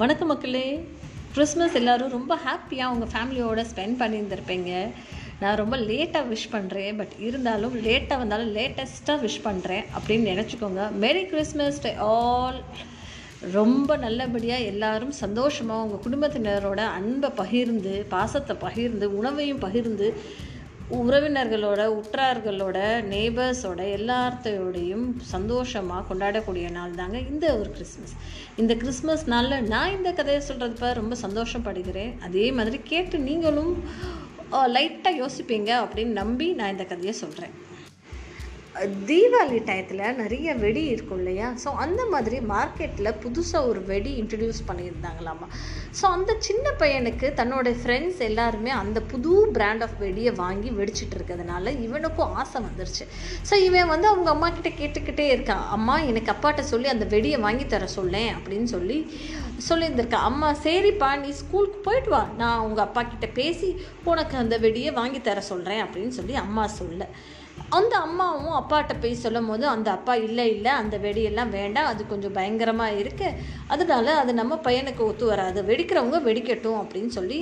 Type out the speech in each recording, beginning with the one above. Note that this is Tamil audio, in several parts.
வணக்க மக்களே. கிறிஸ்மஸ் எல்லோரும் ரொம்ப ஹாப்பியாக உங்கள் ஃபேமிலியோடு ஸ்பெண்ட் பண்ணியிருந்திருப்பீங்க. நான் ரொம்ப லேட்டாக விஷ் பண்ணுறேன் பட் இருந்தாலும் லேட்டாக வந்தாலும் லேட்டஸ்ட்டாக விஷ் பண்ணுறேன் அப்படின்னு நினச்சிக்கோங்க. மேரி கிறிஸ்மஸ் ஆல் ரொம்ப நல்லபடியாக எல்லாரும் சந்தோஷமாக உங்கள் குடும்பத்தினரோட அன்பை பகிர்ந்து பாசத்தை பகிர்ந்து உணவையும் பகிர்ந்து உறவினர்களோட உற்றார்களோட நெய்பர்ஸோட எல்லாத்தையோடையும் சந்தோஷமாக கொண்டாடக்கூடிய நாள் தாங்க இந்த ஒரு கிறிஸ்மஸ் இந்த கிறிஸ்மஸ் நாளில் நான் இந்த கதையை சொல்கிறதுப்ப ரொம்ப சந்தோஷப்படுகிறேன். அதே மாதிரி கேட்டு நீங்களும் லைட்டாக யோசிப்பீங்க அப்படின்னு நம்பி நான் இந்த கதையை சொல்கிறேன் தீபாவளி டயத்தில் நிறைய வெடி இருக்கும் இல்லையா? ஸோ அந்த மாதிரி மார்க்கெட்டில் புதுசாக ஒரு வெடி இன்ட்ரடியூஸ் பண்ணியிருந்தாங்களாமா? ஸோ அந்த சின்ன பையனுக்கு தன்னோட ஃப்ரெண்ட்ஸ் எல்லாருமே அந்த புது பிராண்ட் ஆஃப் வெடியை வாங்கி வெடிச்சிட்டு இருக்கிறதுனால இவனுக்கும் ஆசை வந்துருச்சு. ஸோ இவன் வந்து அவங்க அம்மா கிட்ட கேட்டுக்கிட்டே இருக்கான். அம்மா எனக்கு அப்பாட்ட சொல்லி அந்த வெடியை வாங்கி தர சொல்லேன் அப்படின்னு சொல்லி சொல்லியிருந்திருக்கான் அம்மா சரிப்பா நீ ஸ்கூலுக்கு போயிட்டு வா. நான் உங்கள் அப்பா கிட்ட பேசி உனக்கு அந்த வெடியை வாங்கி தர சொல்கிறேன் அப்படின்னு சொல்லி அம்மா சொல்ல. அந்த அம்மாவும் அப்பாட்ட போய் சொல்லும் போது அந்த அப்பா இல்லை இல்லை அந்த வெடியெல்லாம் வேண்டாம். அது கொஞ்சம் பயங்கரமாக இருக்கு. அதனால அது நம்ம பையனுக்கு ஒத்து வராது. வெடிக்கிறவங்க வெடிக்கட்டும் அப்படின்னு சொல்லி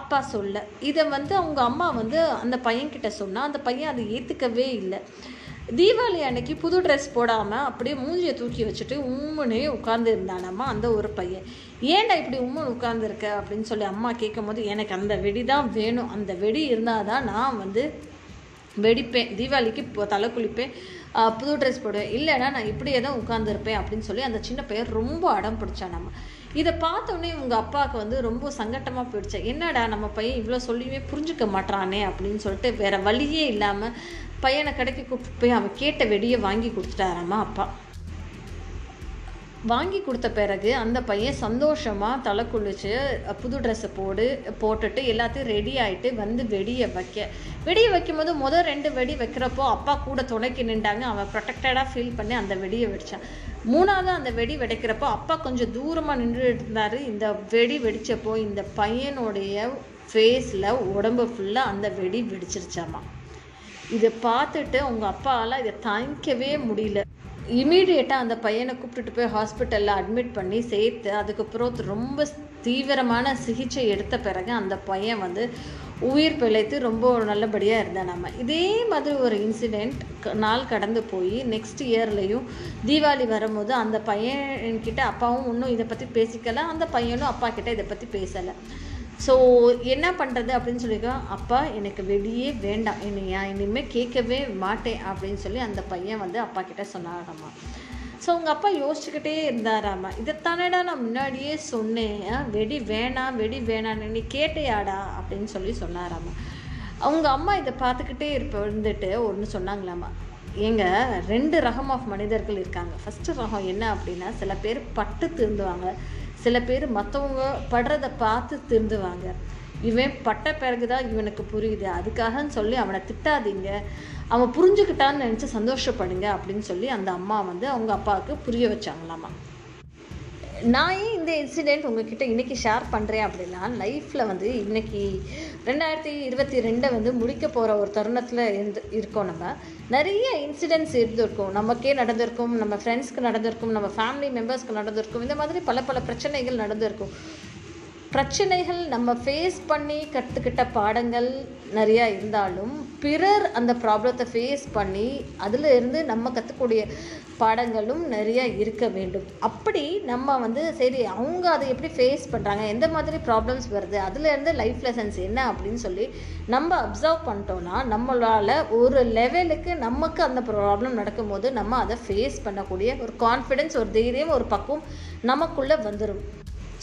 அப்பா சொல்ல. இதை வந்து அவங்க அம்மா வந்து அந்த பையன்கிட்ட சொன்னால் அந்த பையன் அதை ஏற்றுக்கவே இல்லை. தீபாவளி அன்னைக்கு புது ட்ரெஸ் போடாமல் அப்படியே மூஞ்சியை தூக்கி வச்சுட்டு உம்முனே உட்கார்ந்து இருந்தானம்மா அந்த ஒரு பையன். ஏன்டா இப்படி உம்மன் உட்காந்துருக்க அப்படின்னு சொல்லி அம்மா கேட்கும் போது எனக்கு அந்த வெடி தான் வேணும். அந்த வெடி இருந்தால் தான் நான் வந்து வெடிப்பேன் தீபாவளிக்கு இப்போ தலை குளிப்பேன் புது ட்ரெஸ் போடுவேன். இல்லைன்னா நான் இப்படியே தான் உட்காந்துருப்பேன் அப்படின்னு சொல்லி அந்த சின்ன பையன் ரொம்ப அடம் பிடிச்சான் நம்ம. இதை பார்த்தோன்னே உங்கள் அப்பாவுக்கு வந்து ரொம்ப சங்கட்டமாக போயிடுச்சு. என்னடா நம்ம பையன் இவ்வளோ சொல்லியுமே புரிஞ்சுக்க மாட்டானே அப்படின்னு சொல்லிட்டு வேறு வழியே இல்லாமல் பையனை கடைக்கு கூப்பிட்டு போய் அவன் கேட்ட வெடியை வாங்கி கொடுத்துட்டாராமா அப்பா. வாங்கி கொடுத்த பிறகு அந்த பையன் சந்தோஷமாக தலை குளிச்சு புது ட்ரெஸ்ஸை போடு போட்டுட்டு எல்லாத்தையும் ரெடி ஆகிட்டு வந்து வெடியை வைக்க. வெடியை வைக்கும் போது முதல் ரெண்டு வெடி வைக்கிறப்போ அப்பா கூட துணைக்கு நின்றாங்க. அவன் ப்ரொடெக்டடாக ஃபீல் பண்ணி அந்த வெடியை வெடிச்சான். மூணாவது அந்த வெடி வெடிக்கிறப்போ அப்பா கொஞ்சம் தூரமாக நின்றுட்டு இருந்தார். இந்த வெடி வெடித்தப்போ இந்த பையனுடைய ஃபேஸில் உடம்பு ஃபுல்லாக அந்த வெடி வெடிச்சிருச்சாமா. இதை பார்த்துட்டு உங்கள் அப்பாவால் இதை தாங்கிக்கவே முடியல. இமீடியட்டாக அந்த பையனை கூப்பிட்டுட்டு போய் ஹாஸ்பிட்டலில் அட்மிட் பண்ணி சேர்த்து அதுக்கப்புறம் ரொம்ப தீவிரமான சிகிச்சை எடுத்த பிறகு அந்த பையன் வந்து உயிர் பிழைத்து ரொம்ப நல்லபடியாக இருந்தான் நம்ம. இதே மாதிரி ஒரு இன்சிடெண்ட் நாள் கடந்து போய் நெக்ஸ்ட் இயர்லேயும் தீபாவளி வரும்போது அந்த பையன்கிட்ட அப்பாவும் இன்னும் இதை பற்றி பேசிக்கலை அந்த பையனும் அப்பா கிட்ட இதை பற்றி பேசலை. ஸோ என்ன பண்ணுறது அப்படின்னு சொல்லியிருக்கோம் அப்பா எனக்கு வெடியே வேண்டாம். என்னையா இனிமேல் கேட்கவே மாட்டேன். அப்படின்னு சொல்லி அந்த பையன் வந்து அப்பா கிட்ட சொன்னாராம்மா ஸோ உங்கள் அப்பா யோசிச்சுக்கிட்டே இருந்தாராம்மா இதைத்தானேடா நான் முன்னாடியே சொன்னேன். வெடி வேணாம் வெடி வேணான்னு நீ கேட்டையாடா? அப்படின்னு சொல்லி சொன்னாராம்மா அவங்க அம்மா இதை பார்த்துக்கிட்டே இருப்ப இருந்துட்டு ஒன்று சொன்னாங்களாம்மா ஏங்க ரெண்டு ரகம் ஆஃப் மனிதர்கள் இருக்காங்க. ஃபஸ்ட்டு ரகம் என்ன அப்படின்னா சில பேர் பட்டு திருந்துவாங்க சில பேர் மற்றவங்க படுறதை பார்த்து திருந்துவாங்க. இவன் பட்ட பிறகு தான் இவனுக்கு புரியுது. அதுக்காகன்னு சொல்லி அவனை திட்டாதீங்க. அவன் புரிஞ்சுக்கிட்டான்னு நினச்சி சந்தோஷப்படுங்க அப்படின்னு சொல்லி அந்த அம்மா வந்து அவங்க அப்பாவுக்கு புரிய வச்சாங்களாமா. நான் ஏன் இந்த இன்சிடெண்ட் உங்ககிட்ட இன்றைக்கி ஷேர் பண்ணுறேன் அப்படின்னா லைஃப்பில் வந்து இன்றைக்கி ரெண்டாயிரத்தி இருபத்தி ரெண்டை வந்து முடிக்க போகிற ஒரு தருணத்தில் இருந்து இருக்கோம் நம்ம. நிறைய இன்சிடென்ட்ஸ் இருந்திருக்கும். நமக்கே நடந்திருக்கும் நம்ம ஃப்ரெண்ட்ஸ்க்கு நடந்திருக்கும் நம்ம ஃபேமிலி மெம்பர்ஸ்க்கு நடந்திருக்கும். இந்த மாதிரி பல பல பிரச்சனைகள் நடந்திருக்கும். பிரச்சனைகள் நம்ம ஃபேஸ் பண்ணி கற்றுக்கிட்ட பாடங்கள் நிறையா இருந்தாலும் பிறர் அந்த ப்ராப்ளத்தை ஃபேஸ் பண்ணி அதில் இருந்து நம்ம கற்றுக்கூடிய பாடங்களும் நிறையா இருக்க வேண்டும். அப்படி நம்ம வந்து சரி அவங்க அதை எப்படி ஃபேஸ் பண்ணுறாங்க எந்த மாதிரி ப்ராப்ளம்ஸ் வருது அதுலேருந்து லைஃப் லெசன்ஸ் என்ன அப்படின்னு சொல்லி நம்ம அப்சர்வ் பண்ணிட்டோன்னா நம்மளால் ஒரு லெவலுக்கு நமக்கு அந்த ப்ராப்ளம் நடக்கும்போது நம்ம அதை ஃபேஸ் பண்ணக்கூடிய ஒரு கான்ஃபிடென்ஸ் ஒரு தைரியம் ஒரு பக்குவம் நமக்குள்ளே வந்துடும்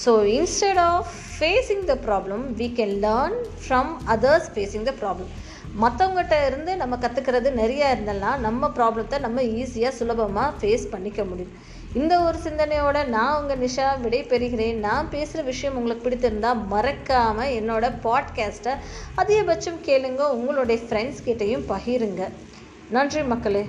so instead of facing the problem we can learn from others facing the problem மற்றவங்ககிட்ட இருந்து நம்ம கற்றுக்கிறது நிறையா இருந்தெல்லாம் நம்ம ப்ராப்ளத்தை நம்ம ஈஸியாக சுலபமாக ஃபேஸ் பண்ணிக்க முடியும். இந்த ஒரு சிந்தனையோட நான் உங்கள் நிஷா விடை பெறுகிறேன் நான் பேசுகிற விஷயம் உங்களுக்கு பிடித்திருந்தால் மறக்காமல் என்னோட பாட்காஸ்ட்டை அதிகபட்சம் கேளுங்க. உங்களுடைய ஃப்ரெண்ட்ஸ் கிட்டேயும் பகிருங்க. நன்றி மக்களே.